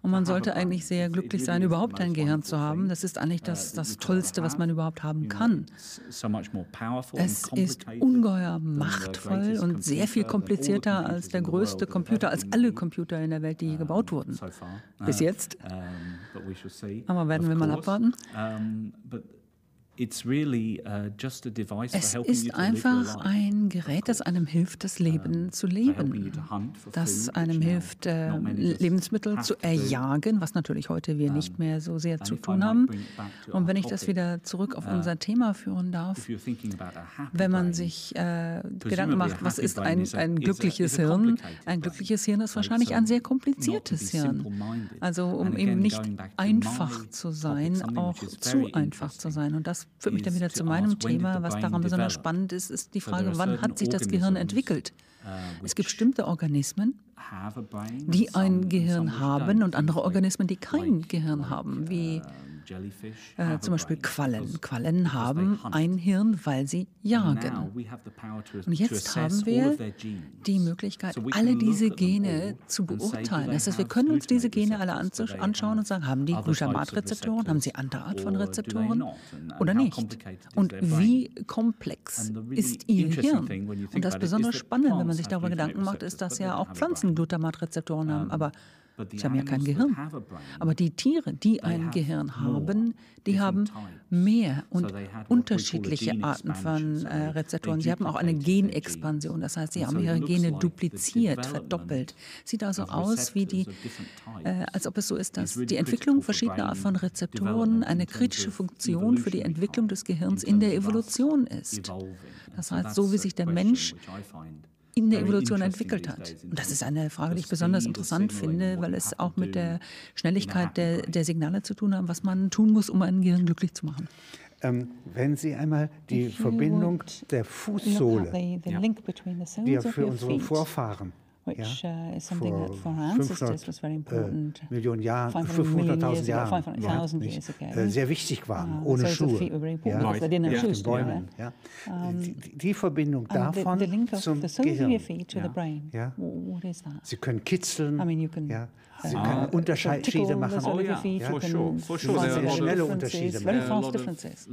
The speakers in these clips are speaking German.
Und man sollte eigentlich sehr glücklich sein, überhaupt ein Gehirn zu haben. Das ist eigentlich das, das Tollste, was man überhaupt haben kann. Es ist ungeheuer machtvoll und sehr viel komplizierter als der größte Computer, als alle Computer in der Welt, die je gebaut wurden. Bis jetzt. Aber werden wir mal abwarten. Uh, es ist einfach ein Gerät, das einem hilft, das Leben zu leben, das einem hilft, äh, Lebensmittel zu erjagen, was natürlich heute wir nicht mehr so sehr zu tun haben. Und wenn ich das wieder zurück auf uh, unser Thema führen darf, wenn man sich äh, Gedanken macht, was ist ein, ein glückliches Hirn? Ein glückliches Hirn ist wahrscheinlich ein sehr kompliziertes Hirn. Also um eben nicht einfach zu sein, auch zu einfach zu sein. Und das führt mich dann wieder zu meinem Thema. Was daran besonders spannend ist, ist die Frage, wann hat sich das Gehirn entwickelt? Uh, es gibt bestimmte Organismen, die ein Gehirn haben und andere Organismen, die kein Gehirn haben, wie äh, zum Beispiel Quallen. Quallen haben ein Hirn, weil sie jagen. Und jetzt haben wir die Möglichkeit, alle diese Gene zu beurteilen. Das heißt, wir können uns diese Gene alle anschauen und sagen, haben die Glutamatrezeptoren, haben sie andere Art von Rezeptoren oder nicht? Und wie komplex ist ihr Hirn? Und das besonders spannend, wenn man sich darüber Gedanken macht, ist, dass ja auch Pflanzen Glutamatrezeptoren haben. Aber Sie haben ja kein Gehirn. Aber die Tiere, die ein Gehirn haben, die haben mehr und unterschiedliche Arten von äh, Rezeptoren. Sie haben auch eine Genexpansion. Das heißt, sie haben ihre Gene dupliziert, verdoppelt. Sieht also aus wie die, äh, als ob es so ist, dass die Entwicklung verschiedener Arten von Rezeptoren eine kritische Funktion für die Entwicklung des Gehirns in der Evolution ist. Das heißt, so wie sich der Mensch in der Evolution entwickelt hat. Und das ist eine Frage, die ich besonders interessant finde, weil es auch mit der Schnelligkeit der, der Signale zu tun hat, was man tun muss, um ein Gehirn glücklich zu machen. Ähm, wenn Sie einmal die Verbindung der Fußsohle, die ja für unsere Vorfahren which ja, uh, is something that for our ancestors was very important. Äh, Millionen Jahre, 500.000 Jahre, 500, years ago. Äh, sehr wichtig waren, uh, ohne so Schuhe. Ja, ja, ja, shoes, Bäumen, ja. Um, die, die, Verbindung davon the, the link of zum the Gehirn. Feet to ja. the brain. Ja. What is that? Sie können kitzeln. I mean, you can, ja. Sie uh, können Unterschiede machen. Oh ja, for sure. For sure. Sehr schnelle Unterschiede. Differences.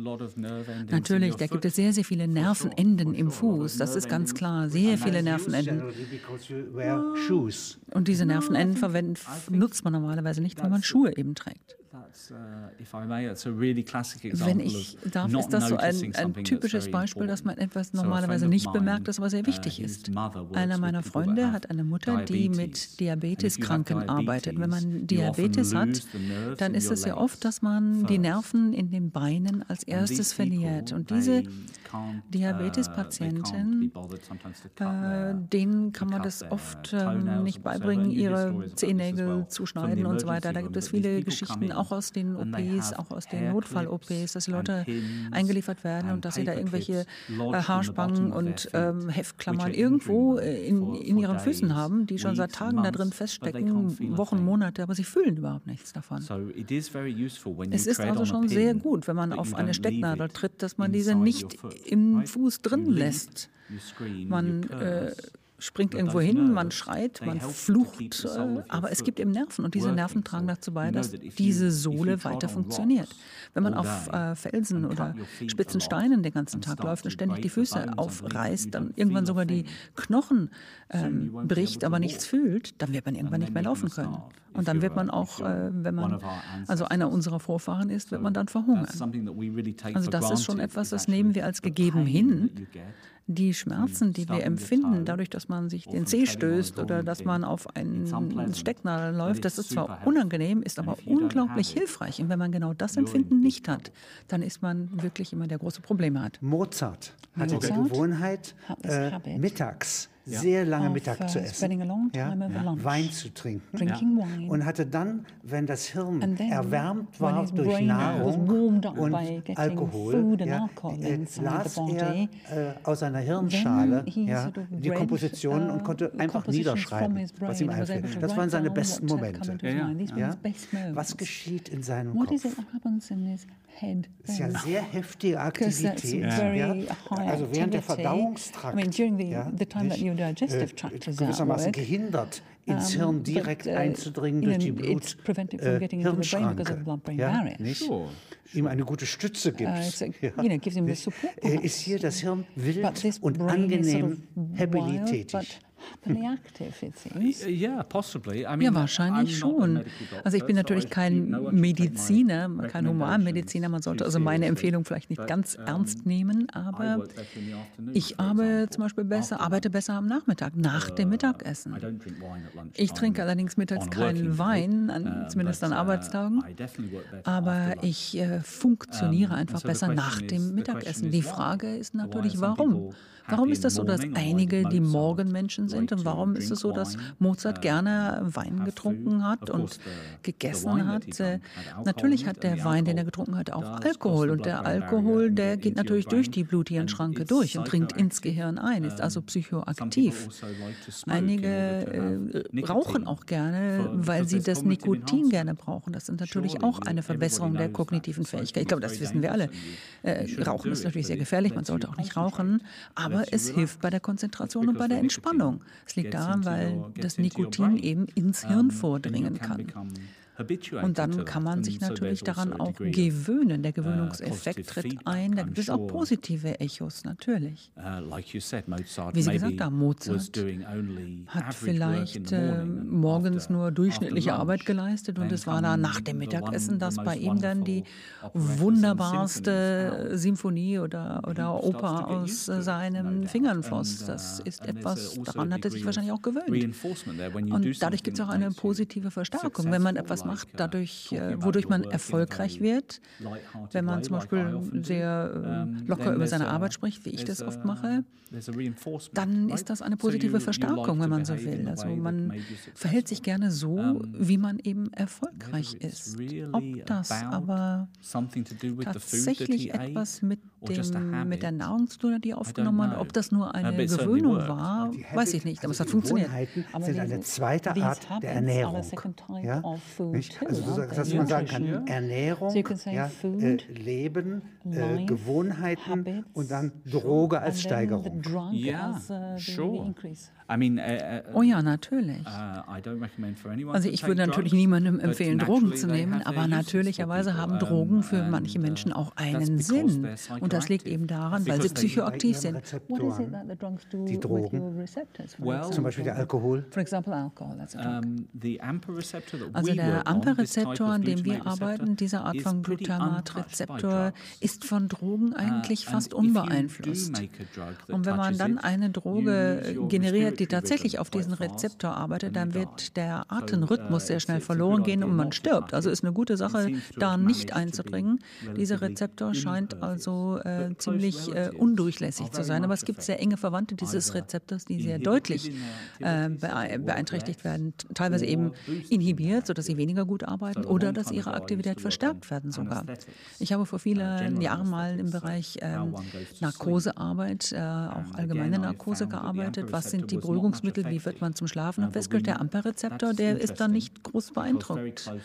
Natürlich, da gibt es sehr, sehr viele Nervenenden im Fuß. Das ist ganz klar. Sehr viele Nervenenden. Und diese Nervenenden verwendet, nutzt man normalerweise nicht, wenn man Schuhe eben trägt. Uh, wenn ich darf, ist das so ein, ein typisches Beispiel, dass man etwas normalerweise nicht bemerkt, das aber sehr uh, wichtig ist. Einer meiner Freunde hat eine Mutter, die mit Diabeteskranken arbeitet. Wenn man Diabetes hat, dann ist es ja oft, dass man die Nerven in den Beinen als erstes verliert. Und diese uh, Diabetespatienten, äh, denen kann man das oft äh, nicht beibringen, ihre Zehennägel zu schneiden und so weiter. Da gibt es viele Geschichten, auch aus den OPs, auch aus den Notfall-OPs, dass Leute eingeliefert werden und dass sie da irgendwelche äh, Haarspangen und ähm, Heftklammern irgendwo in, in ihren Füßen haben, die schon seit Tagen da drin feststecken, Wochen, Monate, aber sie fühlen überhaupt nichts davon. Es ist also schon sehr gut, wenn man auf eine Stecknadel tritt, dass man diese nicht im Fuß drin lässt. Man äh, springt irgendwo hin, man schreit, man flucht, äh, aber es gibt eben Nerven und diese Nerven tragen dazu bei, dass diese Sohle weiter funktioniert. Wenn man auf äh, Felsen oder spitzen Steinen den ganzen Tag läuft und ständig die Füße aufreißt, dann irgendwann sogar die Knochen ähm, bricht, aber nichts fühlt, dann wird man irgendwann nicht mehr laufen können. Und dann wird man auch, äh, wenn man also einer unserer Vorfahren ist, wird man dann verhungern. Also das ist schon etwas, das nehmen wir als gegeben hin die Schmerzen, die wir empfinden, dadurch, dass man sich den Zeh stößt oder dass man auf einen Stecknadel läuft, das ist zwar unangenehm, ist aber unglaublich hilfreich. Und wenn man genau das Empfinden nicht hat, dann ist man wirklich immer der große Probleme hat. Mozart hatte die Gewohnheit, äh, mittags ja. sehr lange Mittag uh, zu essen, ja, Wein zu trinken und hatte dann, wenn das Hirn erwärmt war durch Nahrung und Alkohol, ja, äh, las er äh, aus seiner Hirnschale ja, die Kompositionen und uh, konnte einfach niederschreiben, was ihm einfällt. Das waren seine besten Momente. Ja? Was geschieht in seinem Kopf? Das ist ja sehr heftige Aktivität. Ja. Also während der Verdauungstrakt. I mean, during the, the time that your digestive tract is gewissermaßen gehindert ins Hirn direkt uh, einzudringen durch die Blut-Hirnschranke. Äh, ja, nicht? Ihm eine gute Stütze gibt. Uh, ja. you ist hier das Hirn wild und angenehm happily active, it seems. Yeah, possibly. I mean, ja, wahrscheinlich schon. Also ich bin natürlich kein Mediziner, kein Humanmediziner. Man sollte also meine Empfehlung vielleicht nicht ganz ernst nehmen, aber ich arbeite zum Beispiel besser, arbeite besser am Nachmittag, nach dem uh, Mittagessen. Ich trinke allerdings mittags keinen Wein, uh, zumindest an uh, Arbeitstagen, aber ich äh, funktioniere einfach besser nach dem Mittagessen. Die Frage ist natürlich, warum? Warum ist das so, dass einige die Morgenmenschen sind und warum ist es so, dass Mozart gerne Wein getrunken hat und gegessen hat? Äh, natürlich hat der Wein, den er getrunken hat, auch Alkohol und der Alkohol, der geht natürlich durch die Bluthirnschranke durch und dringt ins Gehirn ein, ist also psychoaktiv. Einige äh, rauchen auch gerne, weil sie das Nikotin gerne brauchen. Das ist natürlich auch eine Verbesserung der kognitiven Fähigkeit. Ich glaube, das wissen wir alle. Äh, rauchen ist natürlich sehr gefährlich, man sollte auch nicht rauchen, aber aber es hilft bei der Konzentration und bei der Entspannung. Es liegt daran, weil das Nikotin eben ins Hirn vordringen kann. Und dann kann man sich natürlich daran auch gewöhnen. Der uh, Gewöhnungseffekt tritt ein. Da gibt es auch positive Echos, natürlich. Uh, Wie Sie gesagt haben, Mozart hat vielleicht äh, morgens nur durchschnittliche Arbeit geleistet und es war dann nach dem Mittagessen, dass bei ihm dann die wunderbarste Symphonie oder, oder Oper aus seinen Fingern floss. Das uh, ist etwas, daran hat er sich wahrscheinlich auch gewöhnt. Und dadurch gibt es auch eine positive Verstärkung. Wenn man etwas macht, dadurch, äh, wodurch man erfolgreich wird. Wenn man zum Beispiel sehr äh, locker über seine Arbeit spricht, wie ich das oft mache, dann ist das eine positive Verstärkung, wenn man so will. Also man verhält sich gerne so, wie man eben erfolgreich ist. Ob das aber tatsächlich etwas mit, dem, mit der Nahrung zu tun hat, die er aufgenommen hat, ob das nur eine Gewöhnung war, weiß ich nicht, aber es hat funktioniert. Aber sind eine zweite Art der Ernährung. Ja? Also, dass man sagen kann, Ernährung, ja, äh, Leben, äh, Gewohnheiten und dann Droge als Steigerung. Ja, uh, sure. I mean, uh, uh, oh ja, natürlich. Uh, also ich würde natürlich niemandem empfehlen, Drogen zu nehmen, aber natürlicherweise haben Drogen für manche Menschen auch einen Sinn. Und das liegt eben daran, weil sie psychoaktiv sind. Die Drogen, zum Beispiel der Alkohol. Also der AMPA-Rezeptor, an dem wir arbeiten, diese Art von Glutamat-Rezeptor, ist von Drogen eigentlich fast unbeeinflusst. Und wenn man dann eine Droge generiert, die tatsächlich auf diesen Rezeptor arbeitet, dann wird der Atemrhythmus sehr schnell verloren gehen und man stirbt. Also ist eine gute Sache, da nicht einzudringen. Dieser Rezeptor scheint also äh, ziemlich äh, undurchlässig zu sein. Aber es gibt sehr enge Verwandte dieses Rezeptors, die sehr deutlich äh, beeinträchtigt werden, teilweise eben inhibiert, sodass sie weniger gut arbeiten oder dass ihre Aktivität verstärkt werden sogar. Ich habe vor vielen Jahren mal im Bereich ähm, Narkosearbeit, äh, auch allgemeine Narkose gearbeitet. Was sind die Beruhigungsmittel, wie wird man zum Schlafen? Und festgestellt, der AMPA-Rezeptor, der ist dann nicht groß beeindruckt. Das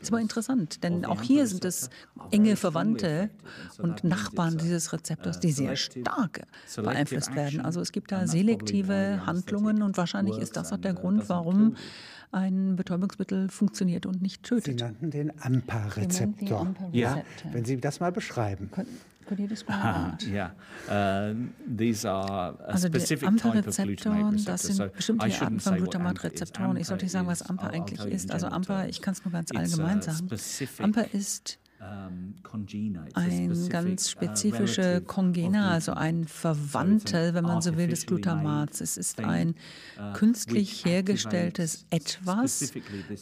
ist aber interessant, denn auch hier sind es enge Verwandte und Nachbarn dieses Rezeptors, die sehr stark beeinflusst werden. Also es gibt da selektive Handlungen und wahrscheinlich ist das auch der Grund, warum ein Betäubungsmittel funktioniert und nicht tötet. Sie nannten den AMPA-Rezeptor. AMPA ja, wenn Sie das mal beschreiben. Could you describe? Yeah, uh, these are a also specific type of glutamate Das sind bestimmte Arten von Glutamat-Rezeptoren. Ich sollte nicht sagen, was AMPA eigentlich ist. Also AMPA, ich kann es nur ganz allgemein sagen. AMPA ist ein ganz uh, spezifische Kongena, also ein Verwandter, wenn man so will, des Glutamats. Es ist ein uh, künstlich hergestelltes Etwas,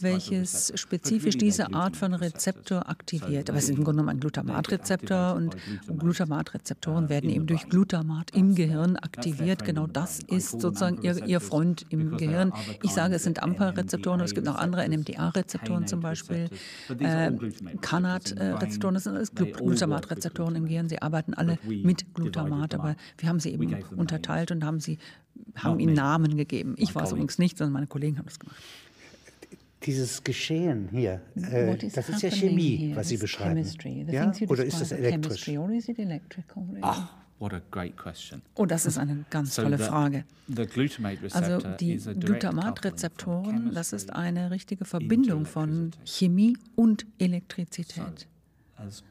welches spezifisch diese Art von Rezeptor aktiviert. Aber es ist im Grunde genommen ein Glutamatrezeptor und Glutamatrezeptoren uh, werden eben durch Glutamat im Gehirn aktiviert. Genau das ist sozusagen ihr, ihr Freund im Gehirn. Ich sage, es sind AMPA-Rezeptoren, es gibt noch andere NMDA-Rezeptoren zum Beispiel, äh, Kanat. Äh, Rezeptoren, das sind alles Glutamat-Rezeptoren im Gehirn. Sie arbeiten alle mit Glutamat, aber wir haben sie eben unterteilt und haben, sie, haben ihnen Namen gegeben. Ich war es übrigens nicht, sondern meine Kollegen haben das gemacht dieses Geschehen hier, äh, das ist ja Chemie, was Sie beschreiben. Ja? Oder ist das elektrisch? Ach, Oh, das ist eine ganz tolle Frage. Also die Glutamatrezeptoren, das ist eine richtige Verbindung von Chemie und Elektrizität. Also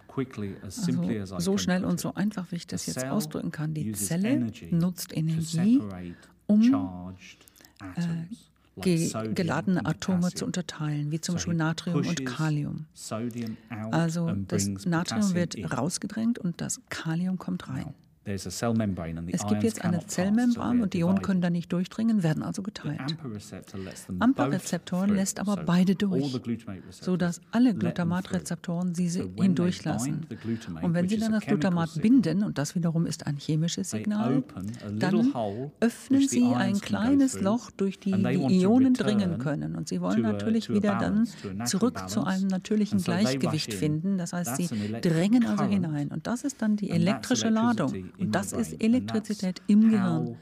so schnell und so einfach, wie ich das jetzt ausdrücken kann. Die Zelle nutzt Energie, um äh, geladene Atome zu unterteilen, wie zum Beispiel Natrium und Kalium. Also das Natrium wird rausgedrängt und das Kalium kommt rein. Es gibt jetzt eine Zellmembran und die Ionen können da nicht durchdringen, werden also geteilt. AMPA-Rezeptor lässt aber beide durch, sodass alle Glutamatrezeptoren sie hindurchlassen. Und wenn sie dann das Glutamat binden, und das wiederum ist ein chemisches Signal, dann öffnen sie ein kleines Loch, durch die die Ionen dringen können. Und sie wollen natürlich wieder dann zurück zu einem natürlichen Gleichgewicht finden. Das heißt, sie drängen also hinein. Und das ist dann die elektrische Ladung. Und das ist Elektrizität im Gehirn.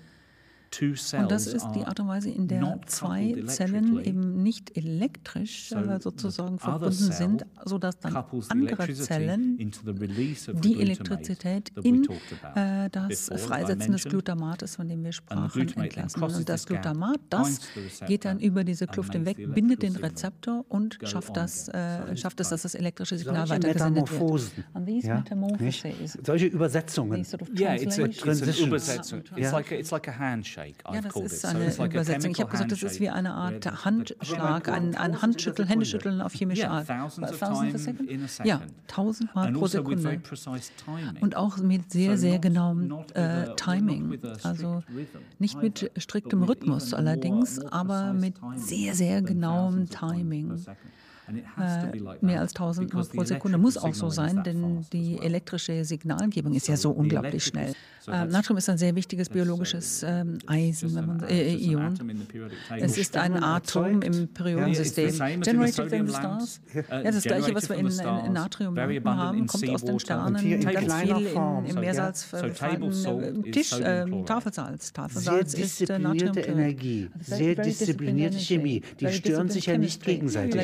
Und das ist die Art und Weise, in der zwei Zellen eben nicht elektrisch sozusagen verbunden sind, sodass dann andere Zellen die Elektrizität in äh, das Freisetzen des Glutamates, von dem wir sprachen, entlassen. Und das Glutamat, das geht dann über diese Kluft hinweg, bindet den Rezeptor und schafft, das, äh, schafft es, dass das elektrische Signal weitergesendet wird. Ja? Solche Übersetzungen. Ja, it's a, it's an Übersetzung. It's like a, it's like a handshake handshake. Ja, das ist eine Übersetzung. Ich habe gesagt, das ist wie eine Art Handschlag, ein, ein Handschütteln, Händeschütteln auf chemische Art. Ja, tausendmal pro also Sekunde. Und auch mit sehr, sehr genauem äh, Timing. Also nicht mit striktem Rhythmus allerdings, aber mit sehr, sehr genauem Timing. Äh, mehr als 1000 Mal pro Sekunde. Muss auch so sein, denn die elektrische Signalgebung ist ja so unglaublich schnell. Äh, Natrium ist ein sehr wichtiges biologisches ähm, Eisen, wenn man, äh, Ion. Es ist ein Atom im Periodensystem. Generated from stars. Ja, das gleiche, was wir in, in, in Natrium haben, kommt aus den Sternen, ganz viel in, im Meersalz verfallen. Tisch, äh, Tafelsalz. Tafelsalz ist äh, Natrium. Energie, sehr disziplinierte Chemie. Die stören sich ja nicht gegenseitig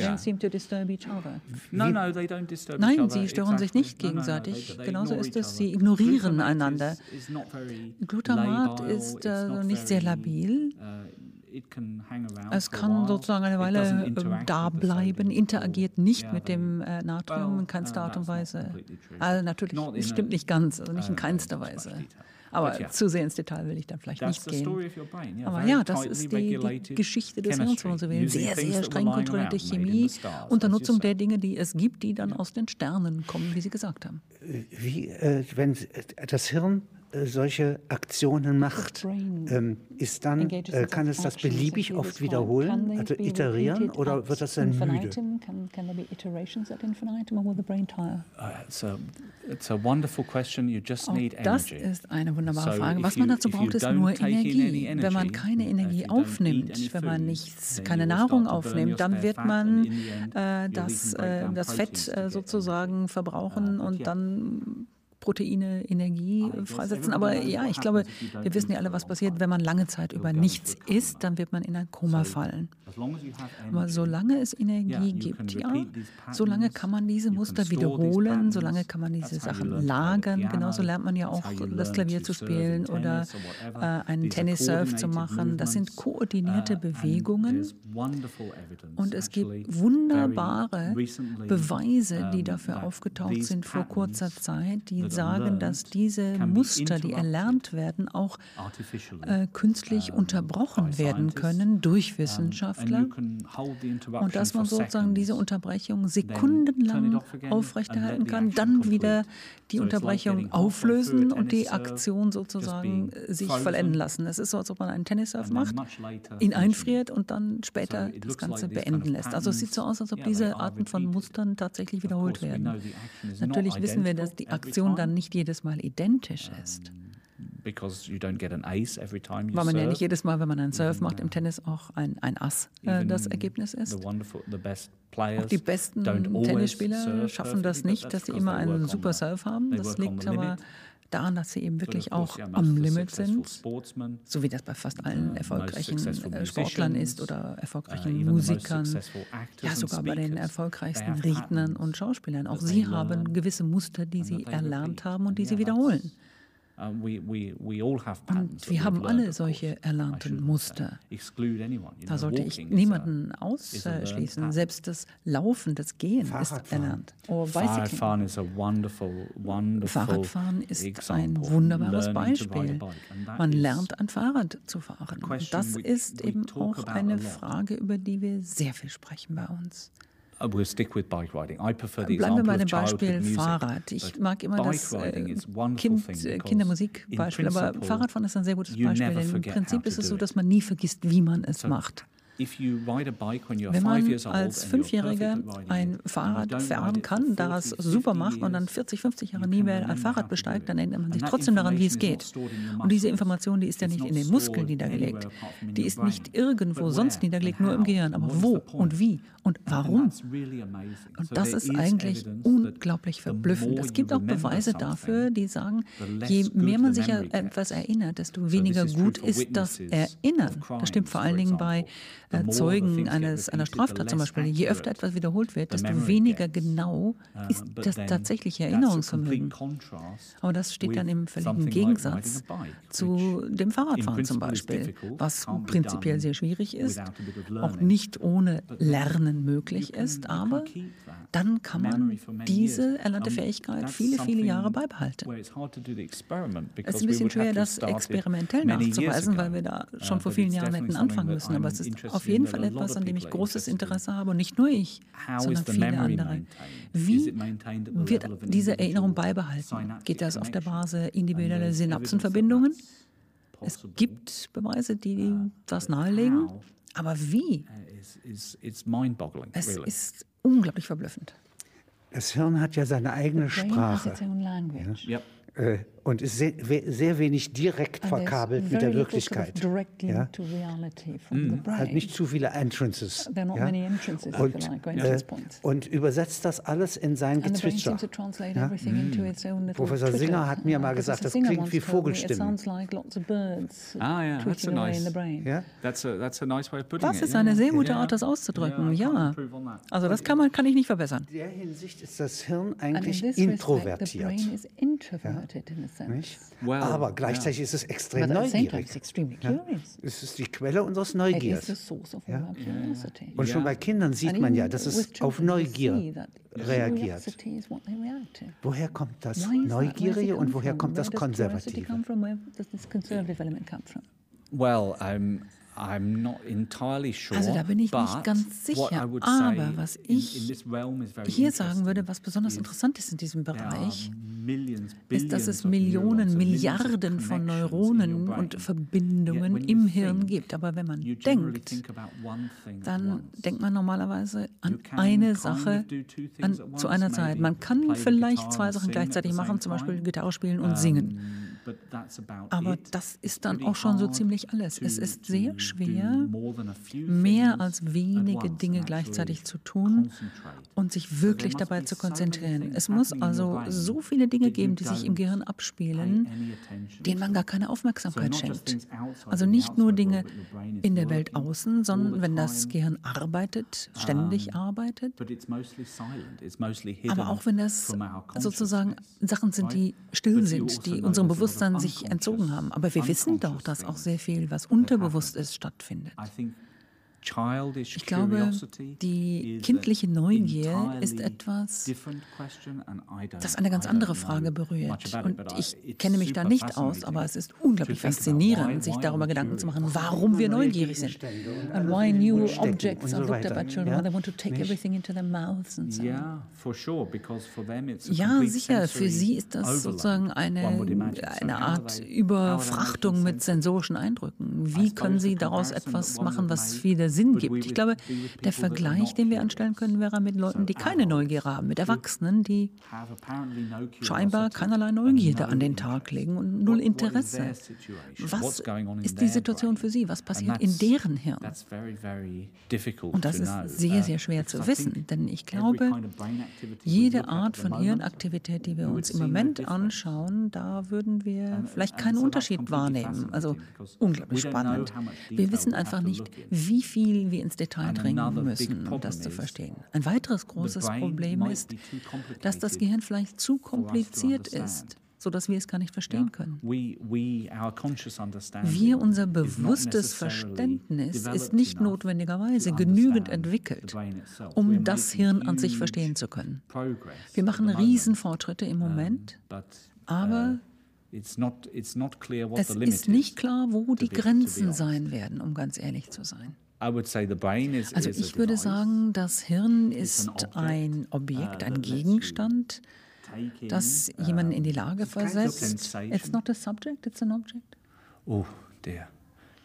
disturb each other. No, no, they don't disturb Nein, sie stören sich nicht gegenseitig. Genauso ist es, sie ignorieren einander. Glutamat ist also nicht sehr labil. Uh, es kann sozusagen eine Weile ähm, da bleiben, interagiert nicht mit dem äh, Natrium in keinster Art und Weise. Also natürlich, es stimmt nicht ganz, also nicht in uh, keinster Weise. Aber yeah. zu sehr ins Detail will ich dann vielleicht That's nicht gehen. Yeah, Aber ja, das ist die, die Geschichte des Hirns, wenn man so will. Sehr, sehr streng kontrollierte Chemie unter Nutzung der Dinge, die es gibt, die dann aus den Sternen kommen, wie Sie gesagt haben. Wie, äh, wenn das Hirn äh, solche Aktionen macht, ähm, ist dann, äh, kann es das beliebig oft wiederholen, also iterieren, oder wird das dann müde? das ist eine wunderbare Frage. Was man dazu braucht, ist nur Energie. Wenn man keine Energie aufnimmt, wenn man nichts, keine Nahrung aufnimmt, dann wird man äh, das, äh, das Fett äh, sozusagen verbrauchen und dann Proteine Energie freisetzen. Aber ja, ich glaube, wir wissen ja alle, was passiert, wenn man lange Zeit über nichts isst, dann wird man in ein Koma fallen. Aber solange es Energie gibt, ja, solange kann man diese Muster wiederholen, solange kann man diese Sachen lagern. Genauso lernt man ja auch, das Klavier zu spielen oder äh, einen Tennissurf zu machen. Das sind koordinierte uh, Bewegungen. Und es gibt wunderbare Beweise, die dafür aufgetaucht sind vor kurzer Zeit, die sagen, dass diese Muster, die erlernt werden, auch äh, künstlich unterbrochen werden können durch Wissenschaftler. Und dass man sozusagen diese Unterbrechung sekundenlang aufrechterhalten kann, dann wieder die Unterbrechung auflösen und die Aktion sozusagen sich vollenden lassen. Es ist so, als ob man einen Tennissurf macht, ihn einfriert und dann später das Ganze beenden lässt. Also es sieht so aus, als ob diese Arten von Mustern tatsächlich wiederholt werden. Natürlich wissen wir, dass die Aktion dann nicht jedes Mal identisch ist. Weil man ja nicht jedes Mal, wenn man einen Surf macht im Tennis, auch ein, ein Ass äh, das Ergebnis ist. Auch die besten Tennisspieler schaffen das nicht, dass sie immer einen super Surf haben. Das liegt aber daran, dass sie eben wirklich auch am Limit sind, so wie das bei fast allen erfolgreichen äh, Sportlern ist oder erfolgreichen uh, Musikern, ja sogar bei den erfolgreichsten Rednern und Schauspielern. Auch sie haben gewisse Muster, die sie erlernt haben und die sie wiederholen. Und wir haben alle solche erlernten Muster. Da sollte ich niemanden ausschließen. Selbst das Laufen, das Gehen ist erlernt. Oh, Fahrradfahren ist ein wunderbares Beispiel. Man lernt ein Fahrrad zu fahren. Und das ist eben auch eine Frage, über die wir sehr viel sprechen bei uns. Uh, we'll stick with bike riding. I prefer the Bleiben wir bei dem Beispiel Fahrrad. Ich mag immer das äh, kind, äh, Kindermusikbeispiel, aber Fahrradfahren ist ein sehr gutes Beispiel. Im Prinzip ist es so, dass man nie vergisst, wie man es macht. Wenn man als Fünfjähriger ein Fahrrad fahren kann, das super macht und dann 40, 50 Jahre nie mehr ein Fahrrad besteigt, dann erinnert man sich trotzdem daran, wie es geht. Und diese Information, die ist ja nicht in den Muskeln niedergelegt. Die ist nicht irgendwo sonst niedergelegt, nur im Gehirn. Aber wo und wie und warum? Und das ist eigentlich unglaublich verblüffend. Es gibt auch Beweise dafür, die sagen, je mehr man sich an etwas erinnert, desto weniger gut ist das Erinnern. Das stimmt vor allen Dingen bei Zeugen eines, einer Straftat zum Beispiel, je öfter etwas wiederholt wird, desto weniger genau uh, ist das tatsächliche Erinnerungsvermögen. Aber das steht dann im völligen Gegensatz zu dem Fahrradfahren zum Beispiel, was prinzipiell sehr schwierig ist, auch nicht ohne Lernen möglich ist, aber dann kann man diese erlernte Fähigkeit viele, viele Jahre beibehalten. Es ist ein bisschen schwer, das experimentell nachzuweisen, weil wir da uh, schon vor vielen Jahren hätten anfangen müssen, aber es ist auf jeden Fall etwas, an dem ich großes Interesse habe und nicht nur ich, sondern viele andere. Wie wird diese Erinnerung beibehalten? Geht das auf der Basis individueller Synapsenverbindungen? Es gibt Beweise, die uh, das nahelegen, aber wie? Uh, es ist unglaublich verblüffend. Das Hirn hat ja seine eigene Sprache. Ja. Äh, und ist sehr, sehr wenig direkt verkabelt mit der Wirklichkeit. Ja? Mm. Hat nicht zu viele Entrances. Ja? Und, äh, und, übersetzt das alles in sein Gezwitscher. Ja? Mm. Professor Singer hat mir mal gesagt, das klingt wie Vogelstimmen. Ah ja, that's a nice, yeah? that's a, that's a nice way of putting das ist eine sehr gute Art, das auszudrücken. Ja, also das kann man kann ich nicht verbessern. In der Hinsicht ist das Hirn eigentlich introvertiert. Nicht? Well, Aber gleichzeitig yeah. ist es extrem neugierig. Ja? Es ist die Quelle unseres Neugiers. Ja? Und schon bei Kindern sieht man ja, dass es auf Neugier reagiert. Woher kommt das Neugierige und woher kommt das Konservative? Well, I'm also da bin ich nicht ganz sicher. Aber was ich hier sagen würde, was besonders interessant ist in diesem Bereich, ist, dass es Millionen, Milliarden von Neuronen und Verbindungen im Hirn gibt. Aber wenn man denkt, dann denkt man normalerweise an eine Sache an, zu einer Zeit. Man kann vielleicht zwei Sachen gleichzeitig machen, zum Beispiel Gitarre spielen und singen. Aber das ist dann auch schon so ziemlich alles. Es ist sehr schwer, mehr als wenige Dinge gleichzeitig zu tun und sich wirklich dabei zu konzentrieren. Es muss also so viele Dinge geben, die sich im Gehirn abspielen, denen man gar keine Aufmerksamkeit schenkt. Also nicht nur Dinge in der Welt außen, sondern wenn das Gehirn arbeitet, ständig arbeitet, aber auch wenn das sozusagen Sachen sind, die still sind, die unserem Bewusstsein Bewusstsein sich entzogen haben. Aber wir wissen doch, dass auch sehr viel, was unterbewusst ist, stattfindet. Ich glaube, die kindliche Neugier ist etwas, das eine ganz andere Frage berührt. Und ich kenne mich da nicht aus, aber es ist unglaublich faszinierend, sich darüber Gedanken zu machen, warum wir neugierig sind. And why new objects are looked at by children, why they want to take everything into their mouths and so on. Ja, sicher, für sie ist das sozusagen eine, eine Art Überfrachtung mit sensorischen Eindrücken. Wie können sie daraus etwas machen, was wieder Sinn gibt. Ich glaube, der Vergleich, den wir anstellen können, wäre mit Leuten, die keine Neugier haben, mit Erwachsenen, die scheinbar keinerlei Neugierde an den Tag legen und null Interesse. Was ist die Situation für sie? Was passiert in deren Hirn? Und das ist sehr, sehr schwer zu wissen, denn ich glaube, jede Art von Hirnaktivität, die wir uns im Moment anschauen, da würden wir vielleicht keinen Unterschied wahrnehmen. Also unglaublich spannend. Wir wissen einfach nicht, wie viel viel wir ins Detail dringen müssen, um das zu verstehen. Ein weiteres großes Problem ist, dass das Gehirn vielleicht zu kompliziert ist sodass wir es gar nicht verstehen können. Wir, unser bewusstes Verständnis ist nicht notwendigerweise genügend entwickelt, um das Hirn an sich verstehen zu können. Wir machen Riesenfortschritte im Moment, aber es ist nicht klar, wo die Grenzen sein werden, um ganz ehrlich zu sein. Also ich würde sagen, das Hirn ist ein Objekt, uh, ein Gegenstand, das jemanden in die Lage versetzt. It's not a subject, it's an object. Oh, dear.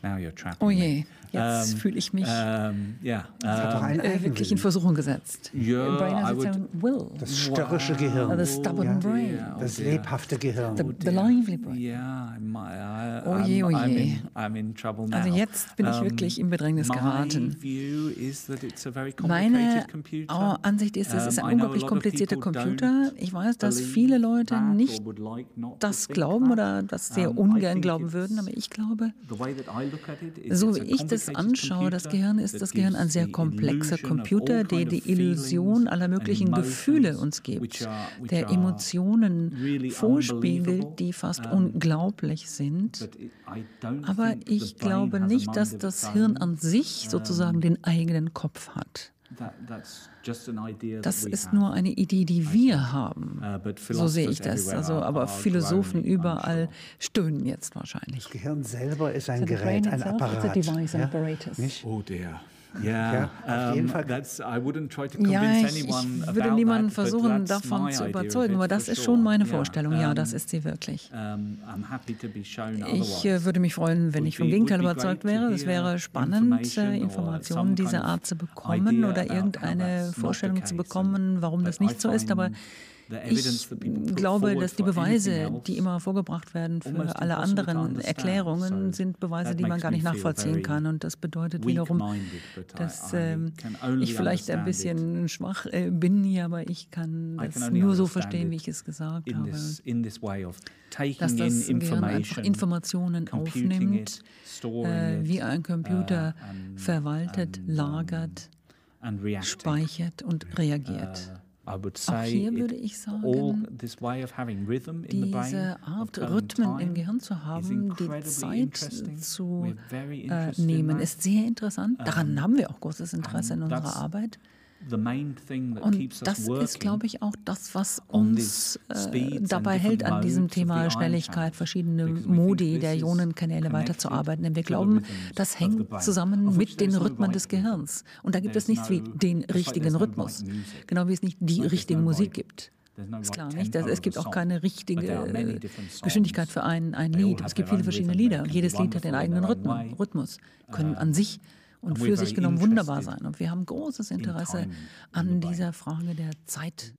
Now you're trapping oh je. Jetzt um, fühle ich mich um, yeah, um, äh, wirklich in Versuchung gesetzt. Yeah, brain has its own will. Das störrische Gehirn. The stubborn ja. brain. Yeah, oh das lebhafte Gehirn. The, the lively brain. Yeah, I, oh je, oh je. I'm in, I'm in trouble now. Also jetzt bin ich wirklich in Bedrängnis geraten. Meine Ansicht ist, es ist ein unglaublich komplizierter Computer. Ich weiß, dass viele Leute nicht das glauben oder das sehr ungern glauben würden, aber ich glaube, so wie ich das anschaue, das Gehirn ist das Gehirn ein sehr komplexer Computer, der die Illusion aller möglichen Gefühle uns gibt, der Emotionen vorspiegelt, die fast unglaublich sind. Aber ich glaube nicht, dass das Hirn an sich sozusagen den eigenen Kopf hat. Das ist nur eine Idee, die wir haben. Uh, so sehe ich das. Also, aber Philosophen überall stöhnen jetzt wahrscheinlich. Das Gehirn selber ist ein Gerät, ein Apparat. Ja? Oh, der. Ja, auf jeden Fall. ja, ich, ich würde niemanden versuchen, davon zu überzeugen, aber das ist schon meine Vorstellung. Ja, das ist sie wirklich. Ich äh, würde mich freuen, wenn ich vom Gegenteil überzeugt wäre. Es wäre spannend, äh, Informationen dieser Art zu bekommen oder irgendeine Vorstellung zu bekommen, warum das nicht so ist. Aber ich glaube, dass die Beweise, die immer vorgebracht werden für alle anderen Erklärungen, sind Beweise, die man gar nicht nachvollziehen kann. Und das bedeutet wiederum, dass äh, ich vielleicht ein bisschen schwach äh, bin, ja, aber ich kann das nur so verstehen, wie ich es gesagt habe. Dass das Gehirn einfach Informationen aufnimmt, äh, wie ein Computer uh, verwaltet, lagert, speichert und reagiert. Auch hier würde ich sagen, diese Art Rhythmen im Gehirn zu haben, die Zeit zu äh, nehmen, ist sehr interessant. Daran haben wir auch großes Interesse in unserer Arbeit. Und das ist, glaube ich, auch das, was uns äh, dabei hält, an diesem Thema Schnelligkeit, verschiedene Modi der Ionenkanäle weiterzuarbeiten. Denn wir glauben, das hängt zusammen mit den Rhythmen des Gehirns. Und da gibt es nichts wie den richtigen Rhythmus, genau wie es nicht die richtige Musik gibt. Ist klar, nicht? Es gibt auch keine richtige Geschwindigkeit für ein, ein Lied. Es gibt viele verschiedene Lieder. Jedes Lied hat den eigenen Rhythmus, können uh, an sich und für sich genommen wunderbar sein. Und wir haben großes Interesse an dieser Frage der Zeit.